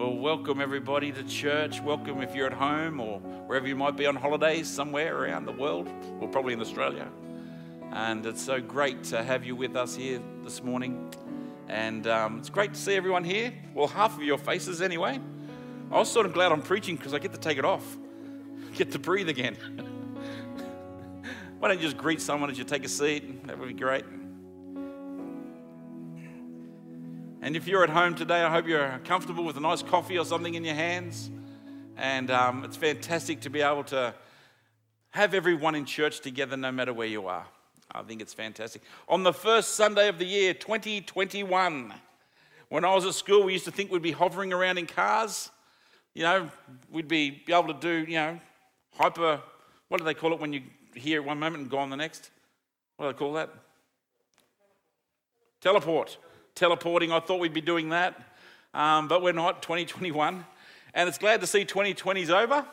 Well, welcome everybody to church. Welcome if you're at home or wherever you might be on holidays somewhere around the world, or probably in Australia. And it's so great to have you with us here this morning. And um, it's great to see everyone here. Well, half of your faces anyway. I was sort of glad I'm preaching because I get to take it off, get to breathe again. Why don't you just greet someone as you take a seat? That would be great. And if you're at home today, I hope you're comfortable with a nice coffee or something in your hands. And um, it's fantastic to be able to have everyone in church together no matter where you are. I think it's fantastic. On the first Sunday of the year, 2021, when I was at school, we used to think we'd be hovering around in cars. You know, we'd be, be able to do, you know, hyper, what do they call it when you hear one moment and go on the next? What do they call that? Teleport teleporting. I thought we'd be doing that, um, but we're not, 2021. And it's glad to see 2020's over,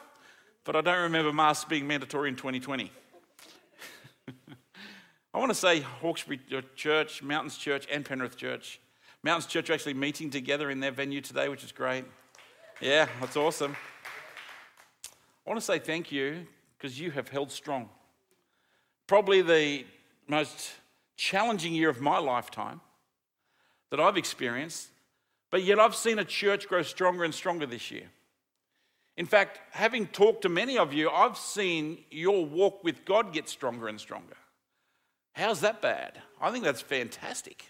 but I don't remember masks being mandatory in 2020. I want to say Hawkesbury Church, Mountains Church, and Penrith Church. Mountains Church are actually meeting together in their venue today, which is great. Yeah, that's awesome. I want to say thank you because you have held strong. Probably the most challenging year of my lifetime that I've experienced, but yet I've seen a church grow stronger and stronger this year. In fact, having talked to many of you, I've seen your walk with God get stronger and stronger. How's that bad? I think that's fantastic.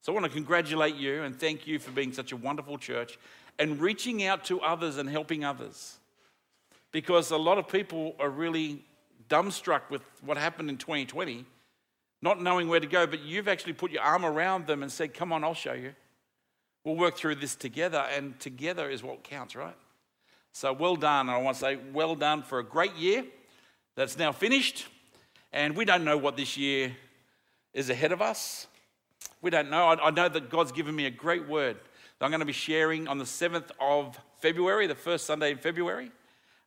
So I want to congratulate you and thank you for being such a wonderful church and reaching out to others and helping others. Because a lot of people are really dumbstruck with what happened in 2020 not knowing where to go, but you've actually put your arm around them and said, Come on, I'll show you. We'll work through this together, and together is what counts, right? So well done. I want to say, well done for a great year that's now finished. And we don't know what this year is ahead of us. We don't know. I, know that God's given me a great word that I'm going to be sharing on the 7th of February, the first Sunday in February,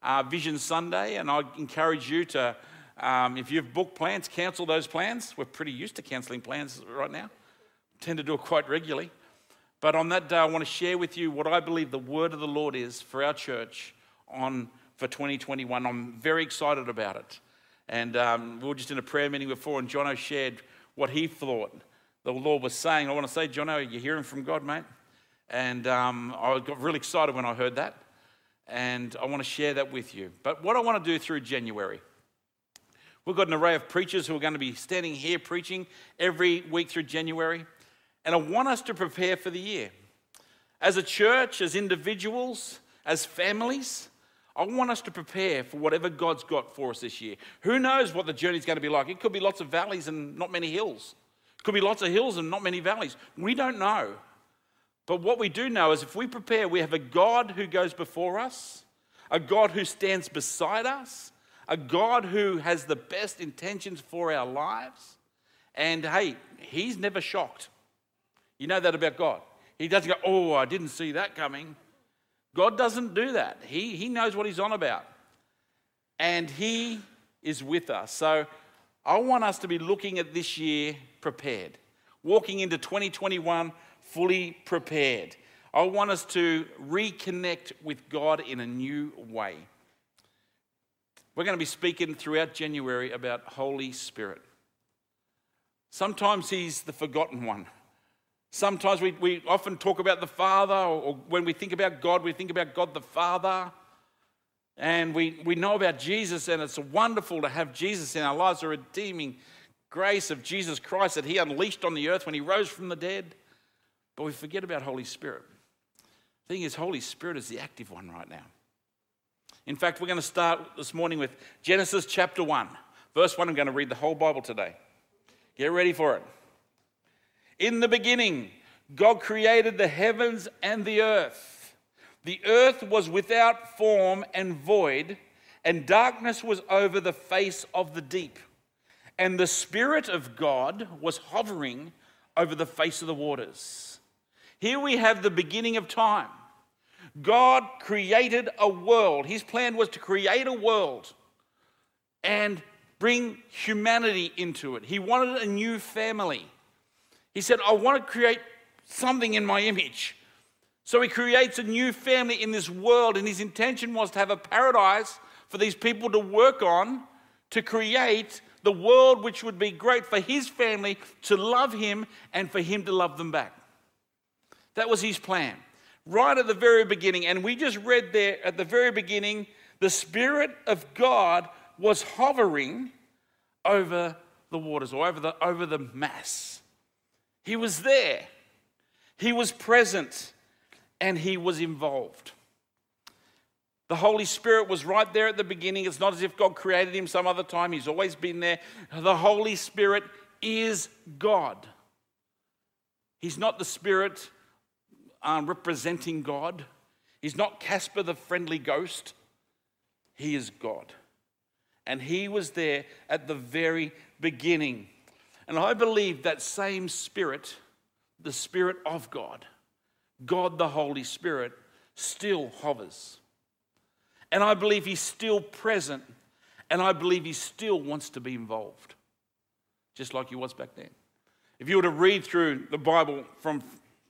uh, Vision Sunday. And I encourage you to um, if you've booked plans, cancel those plans. We're pretty used to cancelling plans right now. Tend to do it quite regularly. But on that day, I want to share with you what I believe the word of the Lord is for our church on for 2021. I'm very excited about it. And um, we were just in a prayer meeting before, and Jono shared what he thought the Lord was saying. I want to say, Jono, you're hearing from God, mate. And um, I got really excited when I heard that. And I want to share that with you. But what I want to do through January, We've got an array of preachers who are going to be standing here preaching every week through January. And I want us to prepare for the year. As a church, as individuals, as families, I want us to prepare for whatever God's got for us this year. Who knows what the journey's going to be like? It could be lots of valleys and not many hills. It could be lots of hills and not many valleys. We don't know. But what we do know is if we prepare, we have a God who goes before us, a God who stands beside us, a God who has the best intentions for our lives. And hey, He's never shocked. You know that about God. He doesn't go, oh, I didn't see that coming. God doesn't do that. He, he knows what He's on about. And He is with us. So I want us to be looking at this year prepared, walking into 2021 fully prepared. I want us to reconnect with God in a new way. We're going to be speaking throughout January about Holy Spirit. Sometimes He's the forgotten one. Sometimes we, we often talk about the Father, or, when we think about God, we think about God the Father. And we, we know about Jesus, and it's wonderful to have Jesus in our lives, the redeeming grace of Jesus Christ that He unleashed on the earth when He rose from the dead. But we forget about Holy Spirit. The thing is, Holy Spirit is the active one right now. In fact, we're going to start this morning with Genesis chapter 1. Verse 1, I'm going to read the whole Bible today. Get ready for it. In the beginning, God created the heavens and the earth. The earth was without form and void, and darkness was over the face of the deep. And the Spirit of God was hovering over the face of the waters. Here we have the beginning of time. God created a world. His plan was to create a world and bring humanity into it. He wanted a new family. He said, I want to create something in my image. So he creates a new family in this world, and his intention was to have a paradise for these people to work on, to create the world which would be great for his family to love him and for him to love them back. That was his plan, right at the very beginning. And we just read there at the very beginning the Spirit of God was hovering over the waters or over the, over the mass. He was there, he was present and he was involved. The Holy Spirit was right there at the beginning. It's not as if God created him some other time, he's always been there. The Holy Spirit is God. He's not the Spirit um, representing God, he's not Casper the friendly ghost. He is God. And he was there at the very beginning. And I believe that same Spirit, the Spirit of God, God the Holy Spirit still hovers. And I believe He's still present. And I believe He still wants to be involved, just like He was back then. If you were to read through the Bible from,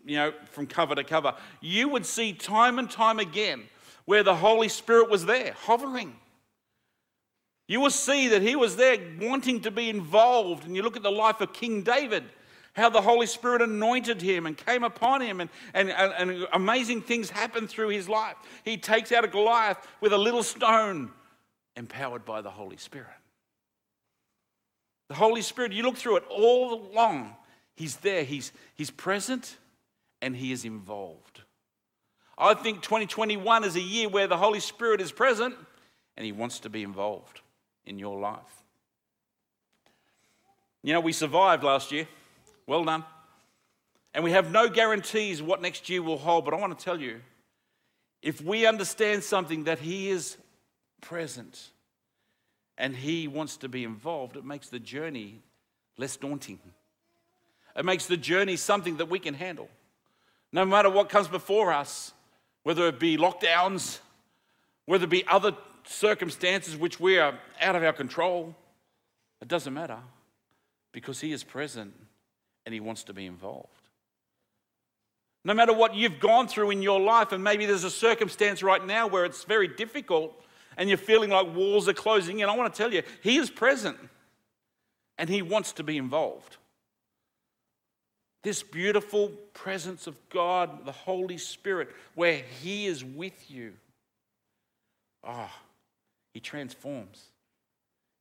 you know, from cover to cover, you would see time and time again where the Holy Spirit was there, hovering. You will see that he was there wanting to be involved. And you look at the life of King David how the Holy Spirit anointed him and came upon him, and, and, and amazing things happened through his life. He takes out a Goliath with a little stone, empowered by the Holy Spirit. The Holy Spirit, you look through it all along, He's there, He's, he's present, and He is involved. I think 2021 is a year where the Holy Spirit is present and He wants to be involved in your life. You know, we survived last year. Well done. And we have no guarantees what next year will hold, but I want to tell you if we understand something that He is present and He wants to be involved, it makes the journey less daunting. It makes the journey something that we can handle. No matter what comes before us, whether it be lockdowns, whether it be other circumstances which we are out of our control, it doesn't matter because He is present and He wants to be involved. No matter what you've gone through in your life, and maybe there's a circumstance right now where it's very difficult and you're feeling like walls are closing in, I want to tell you, He is present and He wants to be involved. This beautiful presence of God, the Holy Spirit, where He is with you. Ah, oh, He transforms,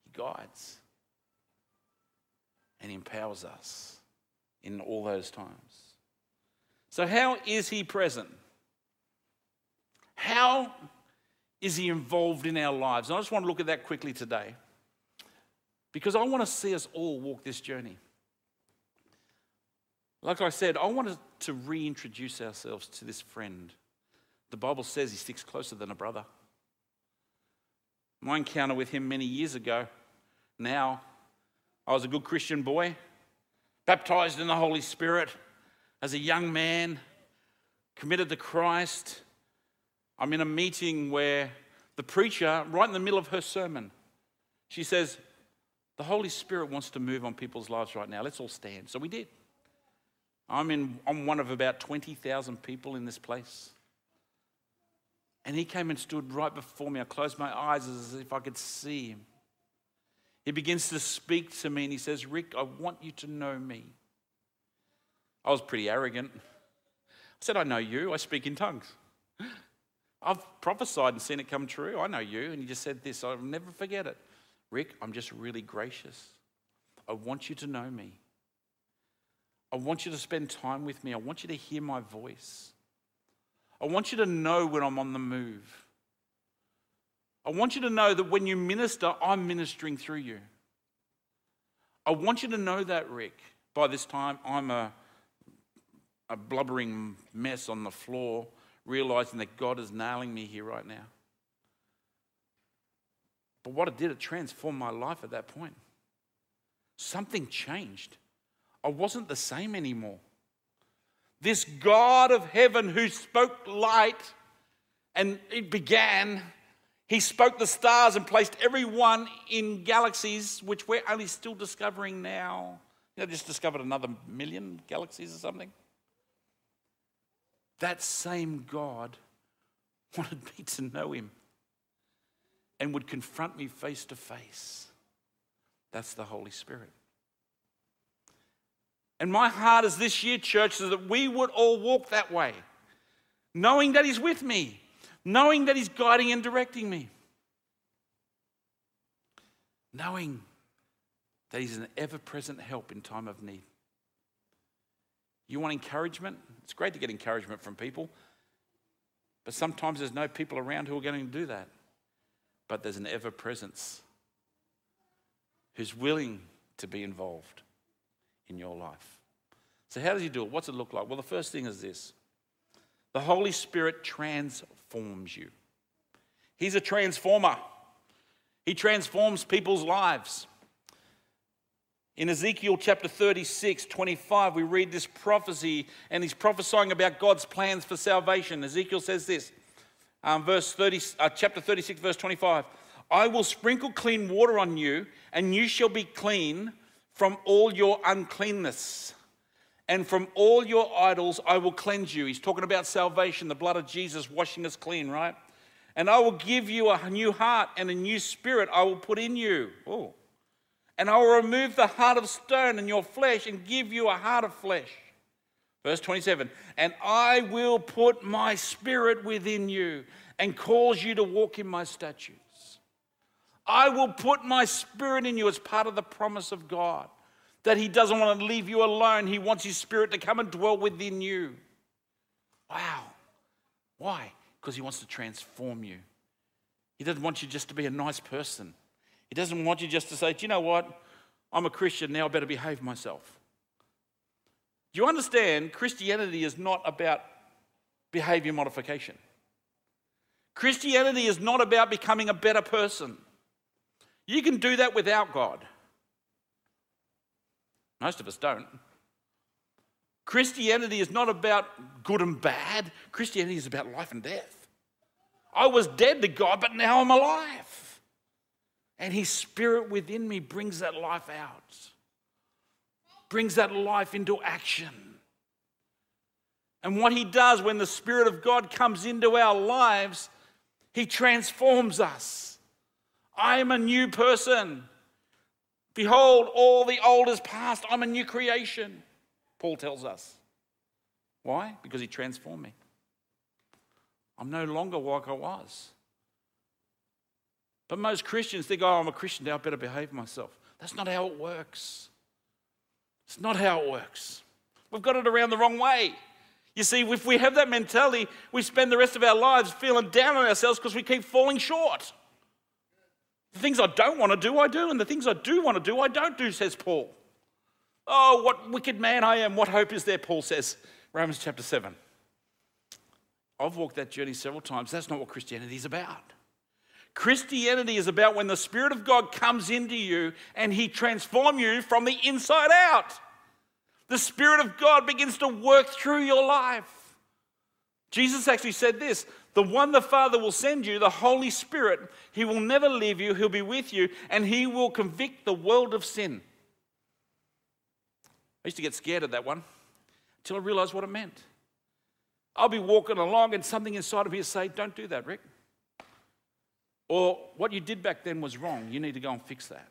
He guides, and empowers us in all those times. So, how is He present? How is He involved in our lives? And I just want to look at that quickly today because I want to see us all walk this journey. Like I said, I wanted to reintroduce ourselves to this friend. The Bible says he sticks closer than a brother. My encounter with him many years ago, now, I was a good Christian boy baptized in the Holy Spirit as a young man, committed to Christ. I'm in a meeting where the preacher, right in the middle of her sermon, she says, The Holy Spirit wants to move on people's lives right now. Let's all stand. So we did. I'm, in, I'm one of about 20,000 people in this place. And he came and stood right before me. I closed my eyes as if I could see him. He begins to speak to me and he says, Ric, I want you to know me. I was pretty arrogant. I said, I know you. I speak in tongues. I've prophesied and seen it come true. I know you. And he just said this I'll never forget it. Ric, I'm just really gracious. I want you to know me. I want you to spend time with me. I want you to hear my voice. I want you to know when I'm on the move. I want you to know that when you minister, I'm ministering through you. I want you to know that, Ric. By this time, I'm a, a blubbering mess on the floor, realizing that God is nailing me here right now. But what it did, it transformed my life at that point. Something changed. I wasn't the same anymore. This God of heaven who spoke light and it began he spoke the stars and placed every one in galaxies, which we're only still discovering now. You know, just discovered another million galaxies or something. that same God wanted me to know him and would confront me face to face. That's the Holy Spirit. And my heart is this year, church, is that we would all walk that way, knowing that He's with me, knowing that He's guiding and directing me, knowing that He's an ever present help in time of need. You want encouragement? It's great to get encouragement from people, but sometimes there's no people around who are going to do that. But there's an ever presence who's willing to be involved in your life. So, how does he do it? What's it look like? Well, the first thing is this the Holy Spirit transforms you. He's a transformer, He transforms people's lives. In Ezekiel chapter 36, 25, we read this prophecy, and he's prophesying about God's plans for salvation. Ezekiel says this, um, verse 30, uh, chapter 36, verse 25 I will sprinkle clean water on you, and you shall be clean from all your uncleanness. And from all your idols I will cleanse you. He's talking about salvation, the blood of Jesus washing us clean, right? And I will give you a new heart and a new spirit I will put in you. Oh. And I will remove the heart of stone in your flesh and give you a heart of flesh. Verse 27 And I will put my spirit within you and cause you to walk in my statutes. I will put my spirit in you as part of the promise of God. That He doesn't want to leave you alone. He wants His spirit to come and dwell within you. Wow. Why? Because He wants to transform you. He doesn't want you just to be a nice person. He doesn't want you just to say, Do you know what? I'm a Christian, now I better behave myself. Do you understand? Christianity is not about behavior modification. Christianity is not about becoming a better person. You can do that without God. Most of us don't. Christianity is not about good and bad, Christianity is about life and death. I was dead to God, but now I'm alive. And His Spirit within me brings that life out, brings that life into action. And what He does when the Spirit of God comes into our lives, He transforms us. I am a new person. Behold, all the old is past. I'm a new creation, Paul tells us. Why? Because he transformed me. I'm no longer like I was. But most Christians think, oh, I'm a Christian now, I better behave myself. That's not how it works. It's not how it works. We've got it around the wrong way. You see, if we have that mentality, we spend the rest of our lives feeling down on ourselves because we keep falling short. The things I don't want to do, I do, and the things I do want to do, I don't do, says Paul. Oh, what wicked man I am. What hope is there, Paul says, Romans chapter 7. I've walked that journey several times. That's not what Christianity is about. Christianity is about when the Spirit of God comes into you and He transforms you from the inside out. The Spirit of God begins to work through your life. Jesus actually said this the one the Father will send you, the Holy Spirit, He will never leave you, He'll be with you, and He will convict the world of sin. I used to get scared of that one until I realized what it meant. I'll be walking along and something inside of me will say, Don't do that, Ric. Or what you did back then was wrong. You need to go and fix that.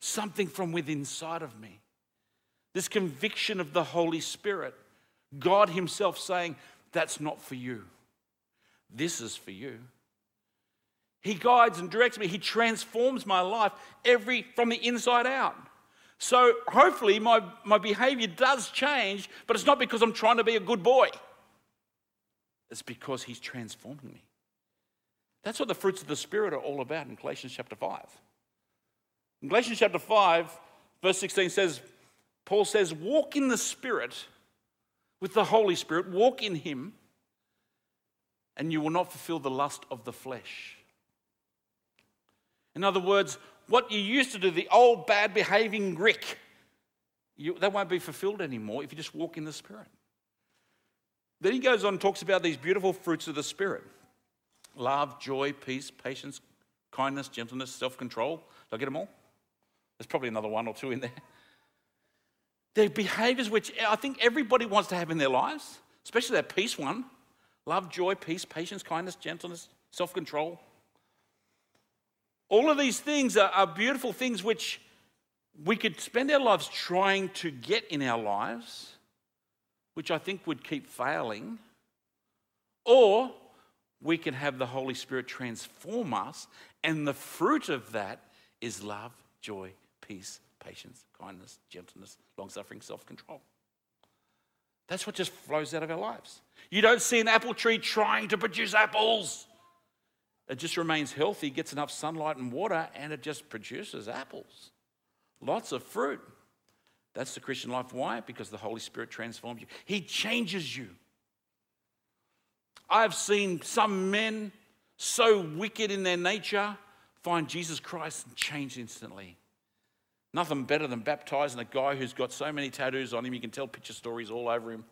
Something from within inside of me. This conviction of the Holy Spirit. God Himself saying, That's not for you. This is for you. He guides and directs me. He transforms my life every from the inside out. So hopefully my, my behavior does change, but it's not because I'm trying to be a good boy. It's because he's transforming me. That's what the fruits of the Spirit are all about in Galatians chapter 5. In Galatians chapter 5, verse 16 says, Paul says, Walk in the Spirit with the Holy Spirit, walk in Him, and you will not fulfill the lust of the flesh. In other words, what you used to do, the old bad behaving Ric, you, that won't be fulfilled anymore if you just walk in the Spirit. Then he goes on and talks about these beautiful fruits of the Spirit love, joy, peace, patience, kindness, gentleness, self control. Did I get them all? There's probably another one or two in there. They're behaviors which I think everybody wants to have in their lives. especially that peace one love, joy, peace, patience, kindness, gentleness, self control. All of these things are, are beautiful things which we could spend our lives trying to get in our lives, which I think would keep failing, or we can have the Holy Spirit transform us, and the fruit of that is love, joy, peace, patience, kindness, gentleness, long suffering, self control. That's what just flows out of our lives. You don't see an apple tree trying to produce apples. It just remains healthy, gets enough sunlight and water, and it just produces apples. Lots of fruit. That's the Christian life. Why? Because the Holy Spirit transforms you, He changes you. I've seen some men so wicked in their nature find Jesus Christ and change instantly. Nothing better than baptizing a guy who's got so many tattoos on him, you can tell picture stories all over him,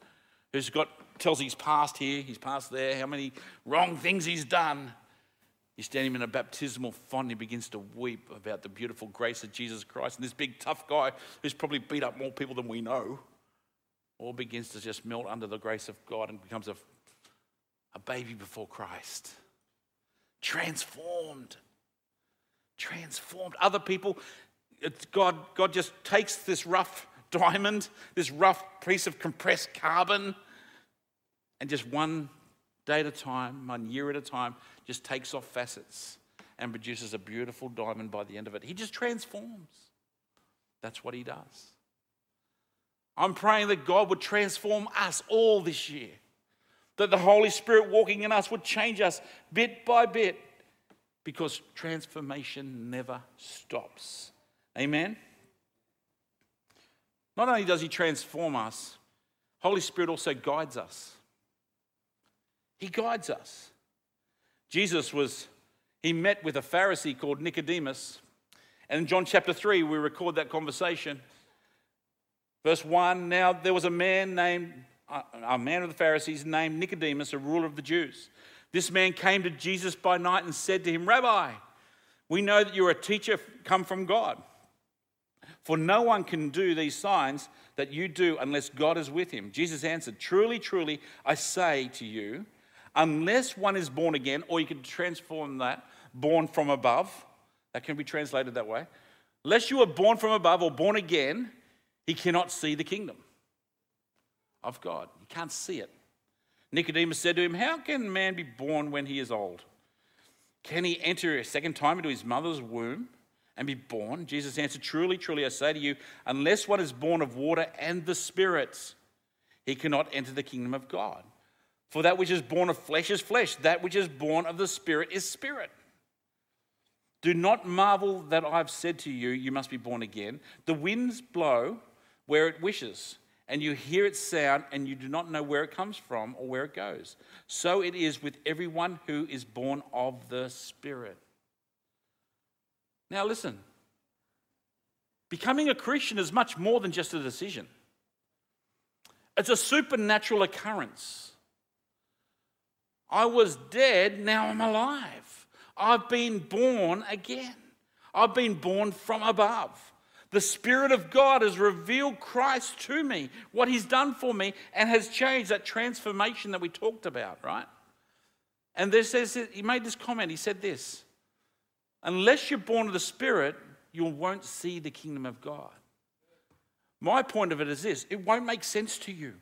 who's got tells his past here, his past there, how many wrong things he's done. You stand him in a baptismal font, and he begins to weep about the beautiful grace of Jesus Christ. And this big tough guy who's probably beat up more people than we know, all begins to just melt under the grace of God and becomes a, a baby before Christ. Transformed. Transformed. Other people, God, God just takes this rough diamond, this rough piece of compressed carbon, and just one day at a time, one year at a time, just takes off facets and produces a beautiful diamond by the end of it. He just transforms. That's what he does. I'm praying that God would transform us all this year, that the Holy Spirit walking in us would change us bit by bit, because transformation never stops. Amen? Not only does he transform us, Holy Spirit also guides us. He guides us. Jesus was, he met with a Pharisee called Nicodemus. And in John chapter 3, we record that conversation. Verse 1 Now there was a man named, a man of the Pharisees named Nicodemus, a ruler of the Jews. This man came to Jesus by night and said to him, Rabbi, we know that you're a teacher come from God. For no one can do these signs that you do unless God is with him. Jesus answered, Truly, truly, I say to you, unless one is born again, or you can transform that, born from above, that can be translated that way. Unless you are born from above or born again, he cannot see the kingdom of God. He can't see it. Nicodemus said to him, How can man be born when he is old? Can he enter a second time into his mother's womb? And be born? Jesus answered, Truly, truly, I say to you, unless one is born of water and the Spirit, he cannot enter the kingdom of God. For that which is born of flesh is flesh, that which is born of the Spirit is spirit. Do not marvel that I've said to you, You must be born again. The winds blow where it wishes, and you hear its sound, and you do not know where it comes from or where it goes. So it is with everyone who is born of the Spirit. Now, listen becoming a Christian is much more than just a decision, it's a supernatural occurrence. I was dead, now I'm alive. I've been born again. I've been born from above. The Spirit of God has revealed Christ to me, what He's done for me, and has changed that transformation that we talked about, right? And there says he made this comment. He said this Unless you're born of the Spirit, you won't see the kingdom of God. My point of it is this it won't make sense to you.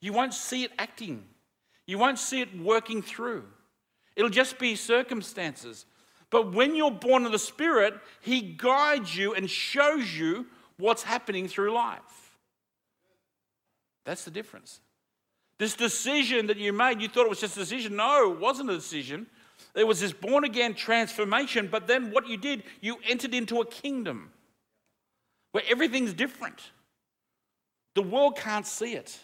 You won't see it acting, you won't see it working through. It'll just be circumstances. But when you're born of the Spirit, He guides you and shows you what's happening through life. That's the difference. This decision that you made, you thought it was just a decision. No, it wasn't a decision. There was this born again transformation, but then what you did, you entered into a kingdom where everything's different. The world can't see it.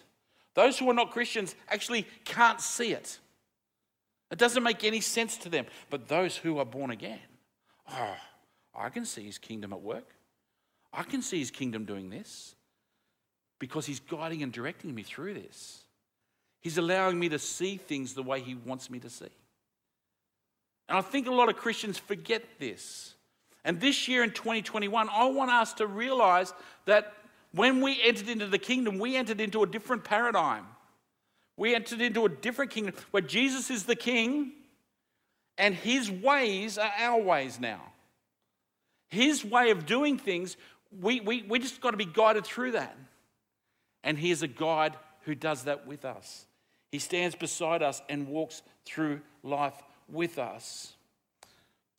Those who are not Christians actually can't see it. It doesn't make any sense to them. But those who are born again, oh, I can see his kingdom at work. I can see his kingdom doing this because he's guiding and directing me through this. He's allowing me to see things the way he wants me to see. And I think a lot of Christians forget this. And this year in 2021, I want us to realize that when we entered into the kingdom, we entered into a different paradigm. We entered into a different kingdom where Jesus is the king and his ways are our ways now. His way of doing things, we, we, we just got to be guided through that. And he is a guide who does that with us. He stands beside us and walks through life with us.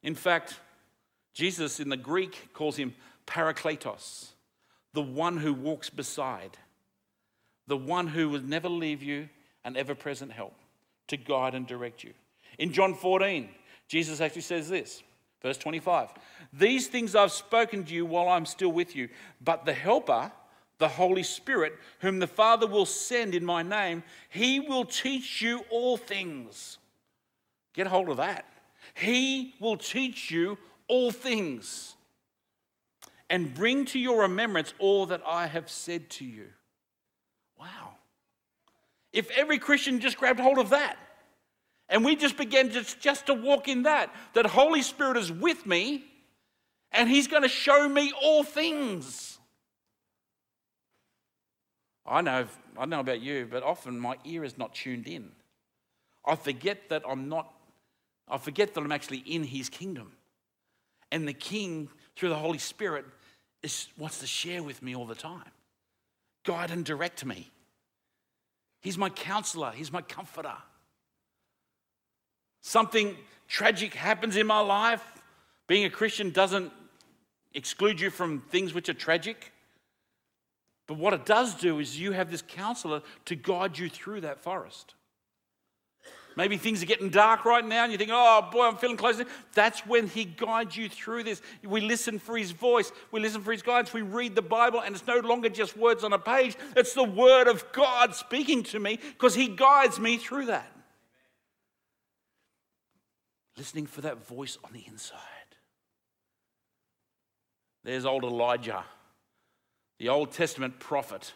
In fact, Jesus in the Greek calls him Parakletos, the one who walks beside, the one who will never leave you, an ever present help to guide and direct you. In John 14, Jesus actually says this, verse 25 These things I've spoken to you while I'm still with you, but the Helper, the Holy Spirit, whom the Father will send in my name, he will teach you all things. Get hold of that. He will teach you all things and bring to your remembrance all that I have said to you. Wow. If every Christian just grabbed hold of that and we just began just, just to walk in that, that Holy Spirit is with me and He's going to show me all things. I know, I know about you, but often my ear is not tuned in. I forget that I'm not, I forget that I'm actually in His kingdom. And the King, through the Holy Spirit, is, wants to share with me all the time, guide and direct me. He's my counselor, He's my comforter. Something tragic happens in my life. Being a Christian doesn't exclude you from things which are tragic. But what it does do is you have this counselor to guide you through that forest. Maybe things are getting dark right now and you think, oh boy, I'm feeling close. That's when He guides you through this. We listen for His voice, we listen for His guidance, we read the Bible, and it's no longer just words on a page, it's the Word of God speaking to me because He guides me through that. Listening for that voice on the inside. There's old Elijah, the Old Testament prophet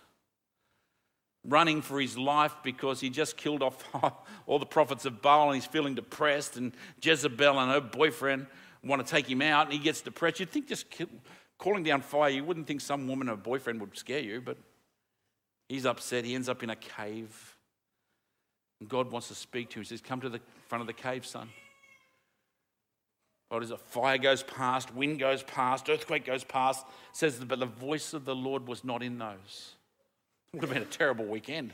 running for his life because he just killed off all the prophets of Baal and he's feeling depressed, and Jezebel and her boyfriend want to take him out, and he gets depressed. You'd think just kill, calling down fire, you wouldn't think some woman or boyfriend would scare you, but he's upset. He ends up in a cave. And God wants to speak to him. He says, Come to the front of the cave, son. What is it? Fire goes past, wind goes past, earthquake goes past. Says, but the voice of the Lord was not in those. Would have been a terrible weekend.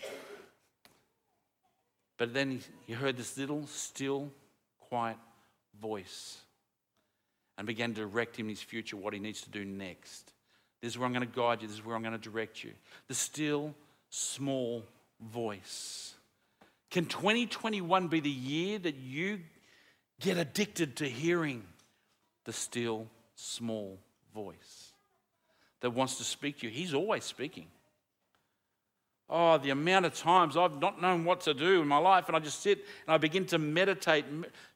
But then he heard this little, still, quiet voice and began to direct him in his future what he needs to do next. This is where I'm going to guide you, this is where I'm going to direct you. The still, small voice. Can 2021 be the year that you get addicted to hearing the still, small voice that wants to speak to you? He's always speaking. Oh, the amount of times I've not known what to do in my life, and I just sit and I begin to meditate.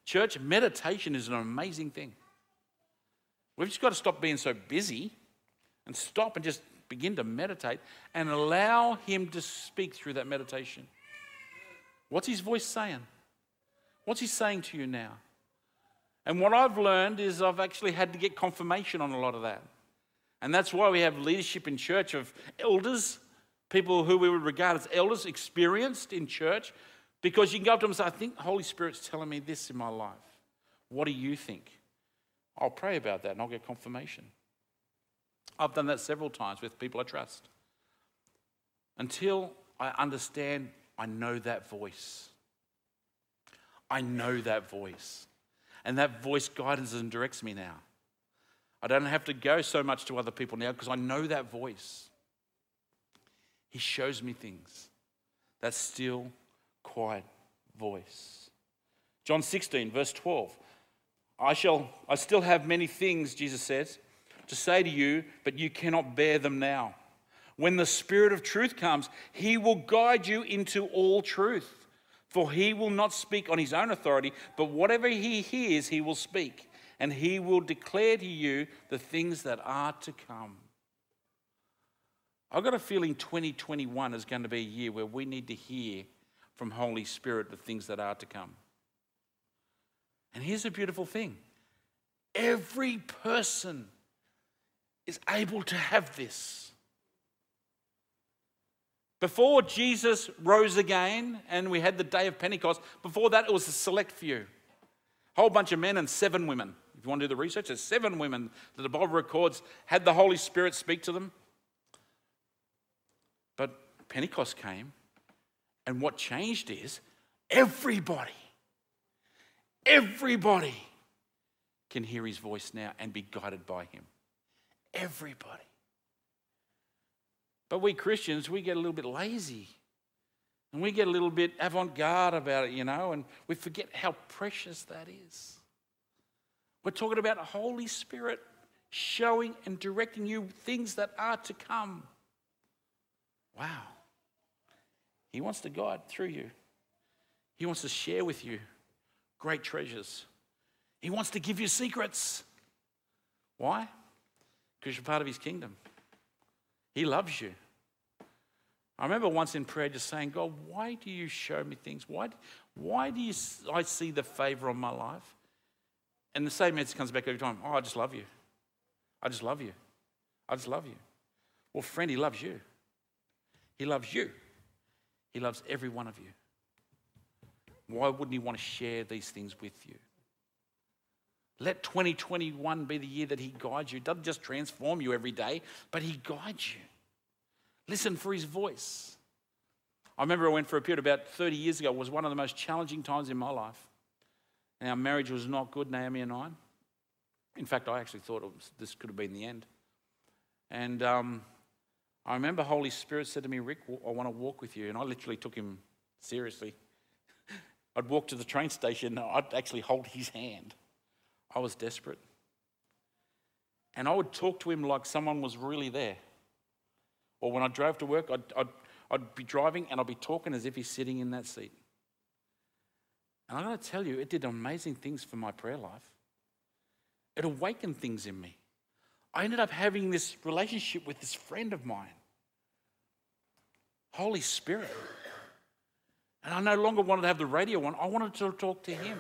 Church, meditation is an amazing thing. We've just got to stop being so busy and stop and just begin to meditate and allow Him to speak through that meditation. What's His voice saying? What's He saying to you now? And what I've learned is I've actually had to get confirmation on a lot of that. And that's why we have leadership in church of elders people who we would regard as elders, experienced in church, because you can go up to them and say, I think the Holy Spirit's telling me this in my life. What do you think? I'll pray about that and I'll get confirmation. I've done that several times with people I trust. Until I understand, I know that voice. I know that voice. And that voice guides and directs me now. I don't have to go so much to other people now because I know that voice. He shows me things. That still, quiet voice. John 16, verse 12. I shall, I still have many things, Jesus says, to say to you, but you cannot bear them now. When the Spirit of truth comes, he will guide you into all truth. For he will not speak on his own authority, but whatever he hears, he will speak, and he will declare to you the things that are to come. I've got a feeling 2021 is going to be a year where we need to hear from Holy Spirit the things that are to come. And here's a beautiful thing every person is able to have this. Before Jesus rose again and we had the day of Pentecost, before that it was a select few. A whole bunch of men and seven women. If you want to do the research, there's seven women that the Bible records had the Holy Spirit speak to them. But Pentecost came, and what changed is everybody, everybody can hear his voice now and be guided by him. Everybody. But we Christians, we get a little bit lazy. And we get a little bit avant garde about it, you know, and we forget how precious that is. We're talking about the Holy Spirit showing and directing you things that are to come. Wow. He wants to guide through you, He wants to share with you great treasures. He wants to give you secrets. Why? Because you're part of His kingdom. He loves you. I remember once in prayer just saying, God, why do you show me things? Why, why do you, I see the favor on my life? And the same answer comes back every time Oh, I just love you. I just love you. I just love you. Well, friend, He loves you. He loves you. He loves every one of you. Why wouldn't He want to share these things with you? Let 2021 be the year that He guides you. It doesn't just transform you every day, but He guides you. Listen for His voice. I remember I went for a period about 30 years ago. It was one of the most challenging times in my life. And our marriage was not good, Naomi and I. In fact, I actually thought was, this could have been the end. And um, I remember Holy Spirit said to me, Ric, I want to walk with you. And I literally took him seriously. I'd walk to the train station, I'd actually hold his hand. I was desperate. And I would talk to him like someone was really there. Or when I drove to work, I'd, I'd, I'd be driving and I'd be talking as if he's sitting in that seat. And going to tell you, it did amazing things for my prayer life. It awakened things in me. I ended up having this relationship with this friend of mine, Holy Spirit. And I no longer wanted to have the radio on, I wanted to talk to him.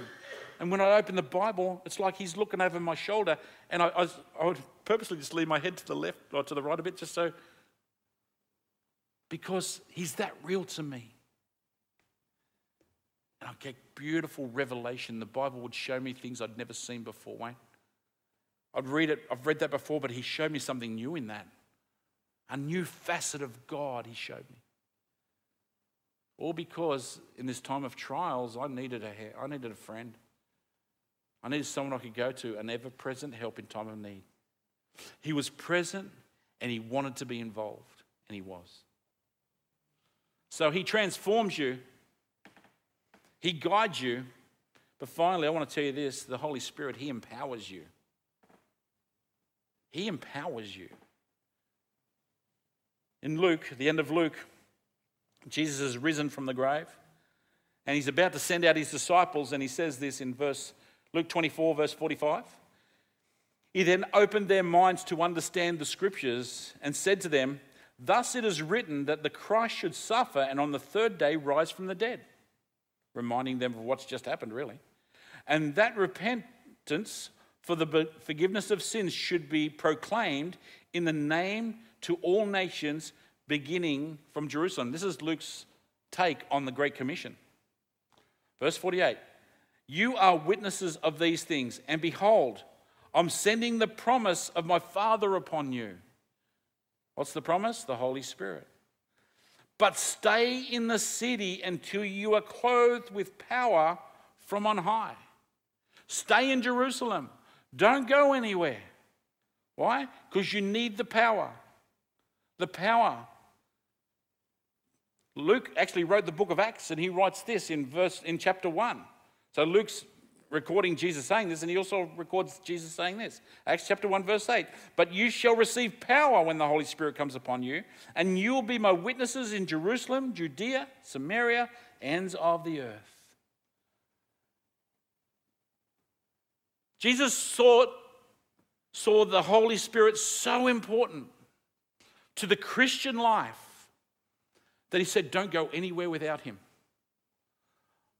And when I open the Bible, it's like he's looking over my shoulder, and I, I, was, I would purposely just lean my head to the left or to the right a bit, just so, because he's that real to me. And I get beautiful revelation. The Bible would show me things I'd never seen before, Wayne. I'd read it, I've read that before, but he showed me something new in that. A new facet of God he showed me. All because in this time of trials, I needed a, I needed a friend. I needed someone I could go to, an ever present help in time of need. He was present and he wanted to be involved, and he was. So he transforms you, he guides you, but finally, I want to tell you this the Holy Spirit, he empowers you. He empowers you. In Luke, the end of Luke, Jesus has risen from the grave and he's about to send out his disciples, and he says this in verse Luke 24, verse 45. He then opened their minds to understand the scriptures and said to them, Thus it is written that the Christ should suffer and on the third day rise from the dead. Reminding them of what's just happened, really. And that repentance for the forgiveness of sins should be proclaimed in the name to all nations, beginning from Jerusalem. This is Luke's take on the Great Commission. Verse 48 you are witnesses of these things, and behold, I'm sending the promise of my Father upon you. What's the promise? The Holy Spirit. But stay in the city until you are clothed with power from on high. Stay in Jerusalem. Don't go anywhere. Why? Because you need the power. The power. Luke actually wrote the book of Acts and he writes this in verse in chapter 1. So Luke's recording Jesus saying this, and he also records Jesus saying this. Acts chapter 1, verse 8. But you shall receive power when the Holy Spirit comes upon you, and you will be my witnesses in Jerusalem, Judea, Samaria, ends of the earth. Jesus saw, saw the Holy Spirit so important to the Christian life that he said, Don't go anywhere without him.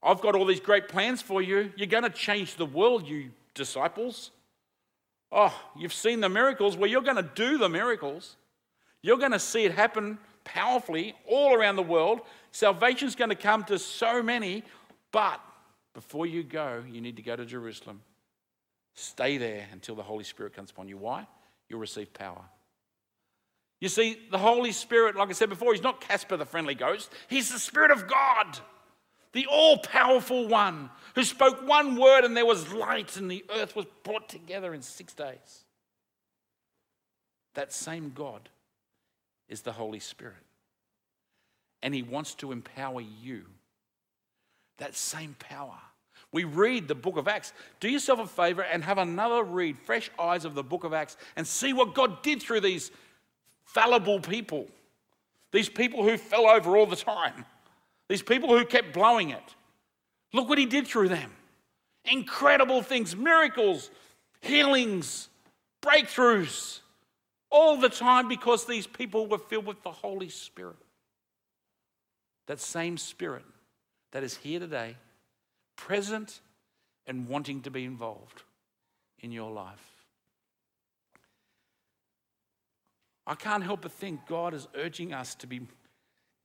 I've got all these great plans for you. You're going to change the world, you disciples. Oh, you've seen the miracles. Well, you're going to do the miracles. You're going to see it happen powerfully all around the world. Salvation is going to come to so many, but before you go, you need to go to Jerusalem. Stay there until the Holy Spirit comes upon you. Why? You'll receive power. You see, the Holy Spirit, like I said before, he's not Casper the friendly ghost, he's the Spirit of God, the all powerful one who spoke one word and there was light and the earth was brought together in six days. That same God is the Holy Spirit. And he wants to empower you. That same power. We read the book of Acts. Do yourself a favor and have another read, fresh eyes of the book of Acts, and see what God did through these fallible people. These people who fell over all the time. These people who kept blowing it. Look what he did through them. Incredible things, miracles, healings, breakthroughs all the time because these people were filled with the Holy Spirit. That same Spirit that is here today, present and wanting to be involved in your life. I can't help but think God is urging us to be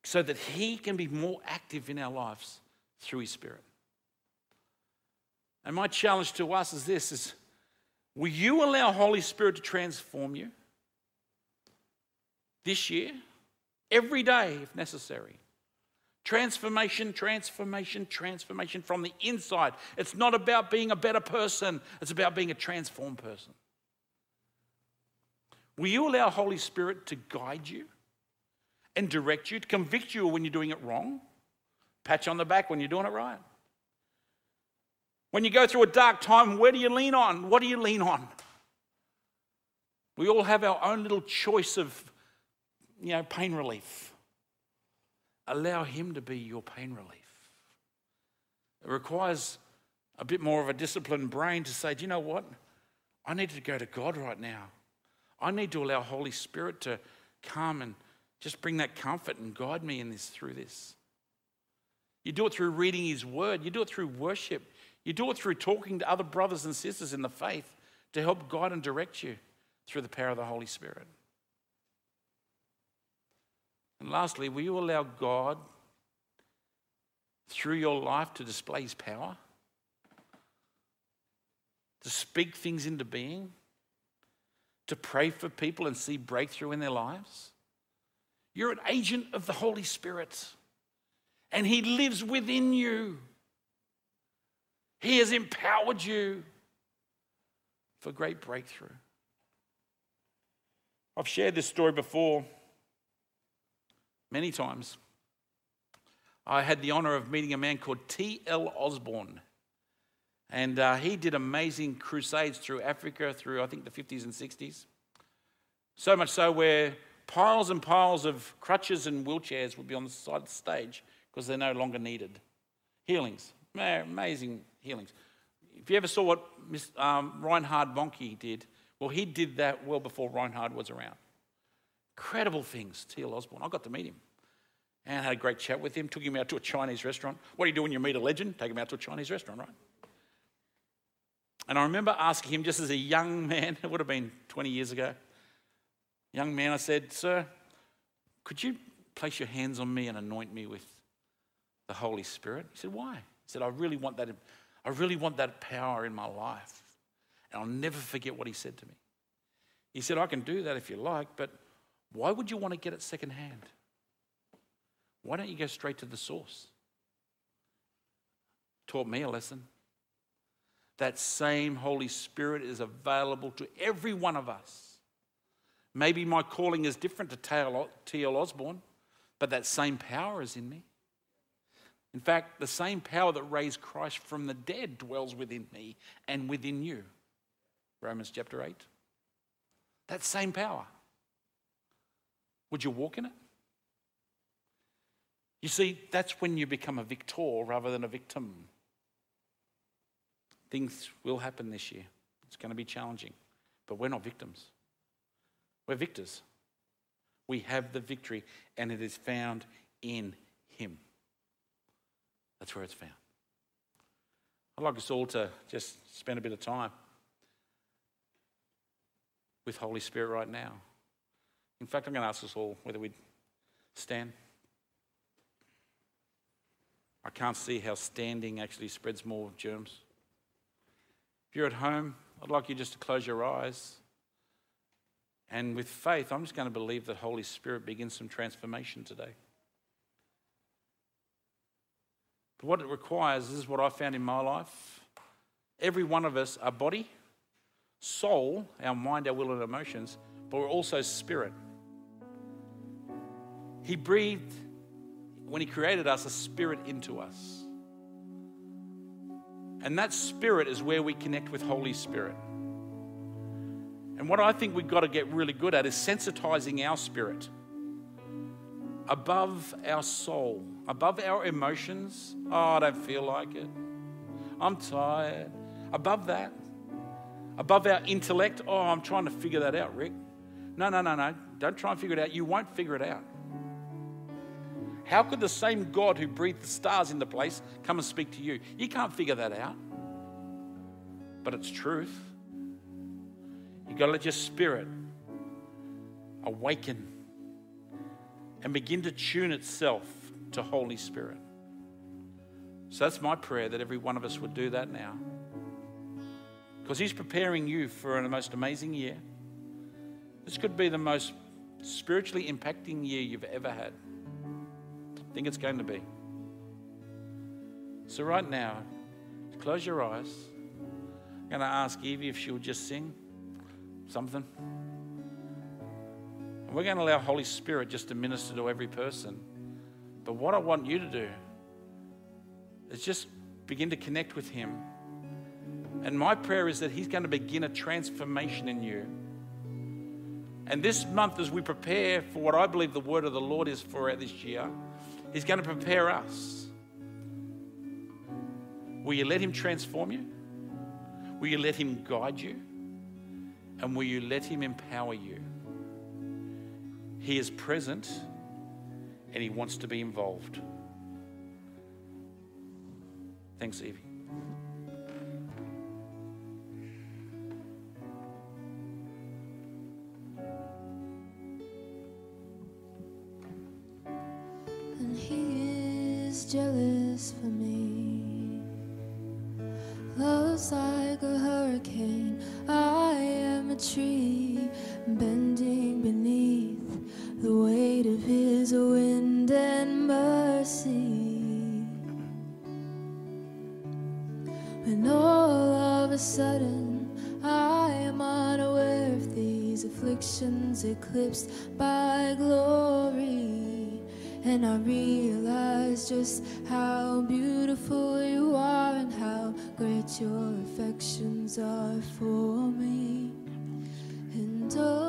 so that He can be more active in our lives through His Spirit. And my challenge to us is this is will you allow Holy Spirit to transform you? this year, every day if necessary. Transformation, transformation, transformation from the inside. It's not about being a better person, it's about being a transformed person. Will you allow Holy Spirit to guide you and direct you, to convict you when you're doing it wrong, pat you on the back when you're doing it right? When you go through a dark time, where do you lean on? What do you lean on? We all have our own little choice of you know, pain relief. Allow Him to be your pain relief. It requires a bit more of a disciplined brain to say, do you know what? I need to go to God right now. I need to allow Holy Spirit to come and just bring that comfort and guide me in this through this. You do it through reading His Word. You do it through worship. You do it through talking to other brothers and sisters in the faith to help guide and direct you through the power of the Holy Spirit. And lastly, will you allow God through your life to display his power? To speak things into being? To pray for people and see breakthrough in their lives? You're an agent of the Holy Spirit, and he lives within you. He has empowered you for great breakthrough. I've shared this story before many times. I had the honor of meeting a man called T.L. Osborn. And uh, he did amazing crusades through Africa through, I think, the 50s and 60s. So much so where piles and piles of crutches and wheelchairs would be on the side of the stage because they're no longer needed. Healings, amazing healings. If you ever saw what um, Reinhard Bonnke did, well, he did that well before Reinhard was around. Incredible things, T.L. Osborn. I got to meet him and had a great chat with him. Took him out to a Chinese restaurant. What do you do when you meet a legend? Take him out to a Chinese restaurant, right? And I remember asking him, just as a young man, it would have been 20 years ago, young man, I said, Sir, could you place your hands on me and anoint me with the Holy Spirit? He said, Why? He said, I really want that, I really want that power in my life. And I'll never forget what he said to me. He said, I can do that if you like, but why would you want to get it secondhand? Why don't you go straight to the source? Taught me a lesson. That same Holy Spirit is available to every one of us. Maybe my calling is different to T.L. Osborn, but that same power is in me. In fact, the same power that raised Christ from the dead dwells within me and within you. Romans chapter 8. That same power. Would you walk in it? You see, that's when you become a victor rather than a victim. Things will happen this year. It's going to be challenging, but we're not victims. We're victors. We have the victory, and it is found in Him. That's where it's found. I'd like us all to just spend a bit of time with Holy Spirit right now. In fact, I'm going to ask us all whether we'd Stand. I can't see how standing actually spreads more germs. If you're at home, I'd like you just to close your eyes. And with faith, I'm just going to believe that Holy Spirit begins some transformation today. But what it requires, this is what I found in my life. Every one of us are body, soul, our mind, our will, and emotions, but we're also spirit. He breathed, when He created us, a spirit into us. And that spirit is where we connect with Holy Spirit. And what I think we've got to get really good at is sensitizing our spirit above our soul, above our emotions. Oh, I don't feel like it. I'm tired. Above that, above our intellect. Oh, I'm trying to figure that out, Ric. No, no, no, no. Don't try and figure it out. You won't figure it out. How could the same God who breathed the stars into place come and speak to you? You can't figure that out. But it's truth. You've got to let your spirit awaken and begin to tune itself to Holy Spirit. So that's my prayer that every one of us would do that now. Because He's preparing you for the most amazing year. This could be the most spiritually impacting year you've ever had think it's going to be. So, right now, close your eyes. I'm going to ask Evie if she'll just sing something. And we're going to allow Holy Spirit just to minister to every person. But what I want you to do is just begin to connect with Him. And my prayer is that He's going to begin a transformation in you. And this month, as we prepare for what I believe the word of the Lord is for this year, He's going to prepare us. Will you let Him transform you? Will you let Him guide you? And will you let Him empower you? He is present and He wants to be involved. Thanks, Evie. Afflictions eclipsed by glory and I realize just how beautiful you are and how great your affections are for me. And oh,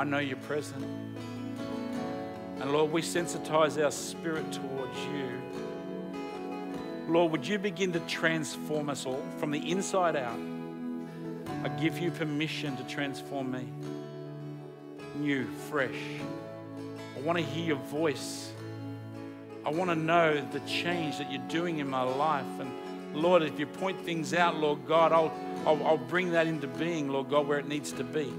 I know you're present. And Lord, we sensitize our spirit towards you. Lord, would you begin to transform us all from the inside out? I give you permission to transform me. New, fresh. I want to hear your voice. I want to know the change that you're doing in my life. And Lord, if you point things out, Lord God, I'll, I'll, I'll bring that into being, Lord God, where it needs to be.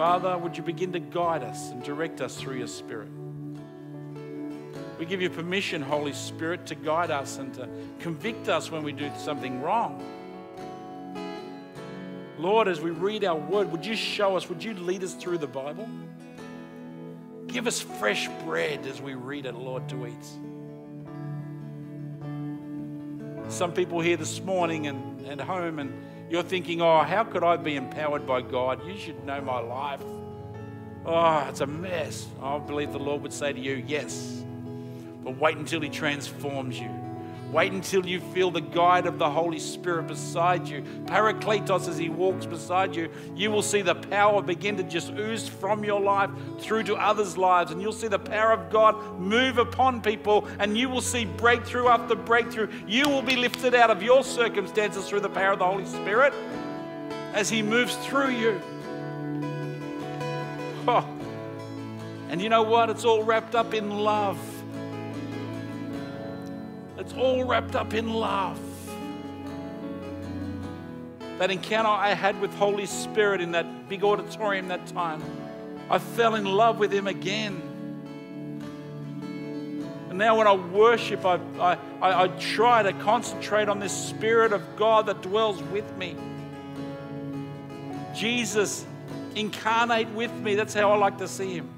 Father, would you begin to guide us and direct us through your Spirit? We give you permission, Holy Spirit, to guide us and to convict us when we do something wrong. Lord, as we read our word, would you show us, would you lead us through the Bible? Give us fresh bread as we read it, Lord, to eat. Some people here this morning and at home, and you're thinking, oh, how could I be empowered by God? You should know my life. Oh, it's a mess. I believe the Lord would say to you, yes. But wait until He transforms you. Wait until you feel the guide of the Holy Spirit beside you. Parakletos, as He walks beside you, you will see the power begin to just ooze from your life through to others' lives. And you'll see the power of God move upon people, and you will see breakthrough after breakthrough. You will be lifted out of your circumstances through the power of the Holy Spirit as He moves through you. Oh. And you know what? It's all wrapped up in love. It's all wrapped up in love. That encounter I had with Holy Spirit in that big auditorium that time, I fell in love with Him again. And now when I worship, I, I, I, I try to concentrate on this Spirit of God that dwells with me. Jesus incarnate with me. That's how I like to see Him.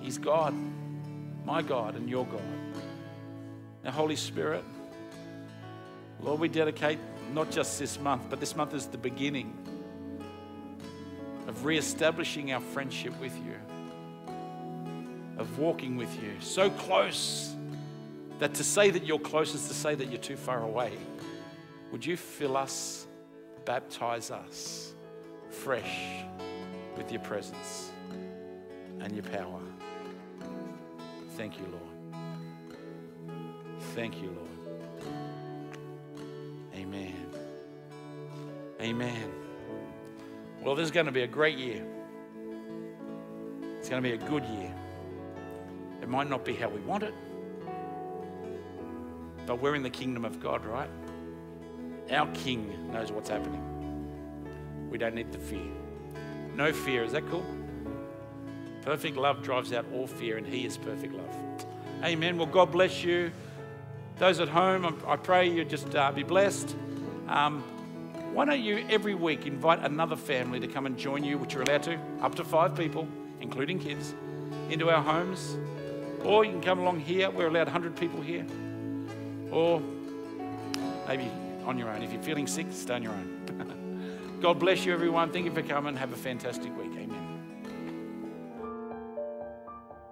He's God my God and your God. Now, Holy Spirit, Lord, we dedicate not just this month, but this month is the beginning of re-establishing our friendship with you, of walking with you so close that to say that you're close is to say that you're too far away. Would you fill us, baptize us fresh with your presence and your power? Thank you, Lord. Thank you, Lord. Amen. Amen. Well, this is going to be a great year. It's going to be a good year. It might not be how we want it, but we're in the kingdom of God, right? Our King knows what's happening. We don't need to fear. No fear. Is that cool? Perfect love drives out all fear, and He is perfect love. Amen. Well, God bless you. Those at home, I pray you just uh, be blessed. Um, why don't you every week invite another family to come and join you, which you're allowed to, up to five people, including kids, into our homes? Or you can come along here. We're allowed 100 people here. Or maybe on your own. If you're feeling sick, stay on your own. God bless you, everyone. Thank you for coming. Have a fantastic week.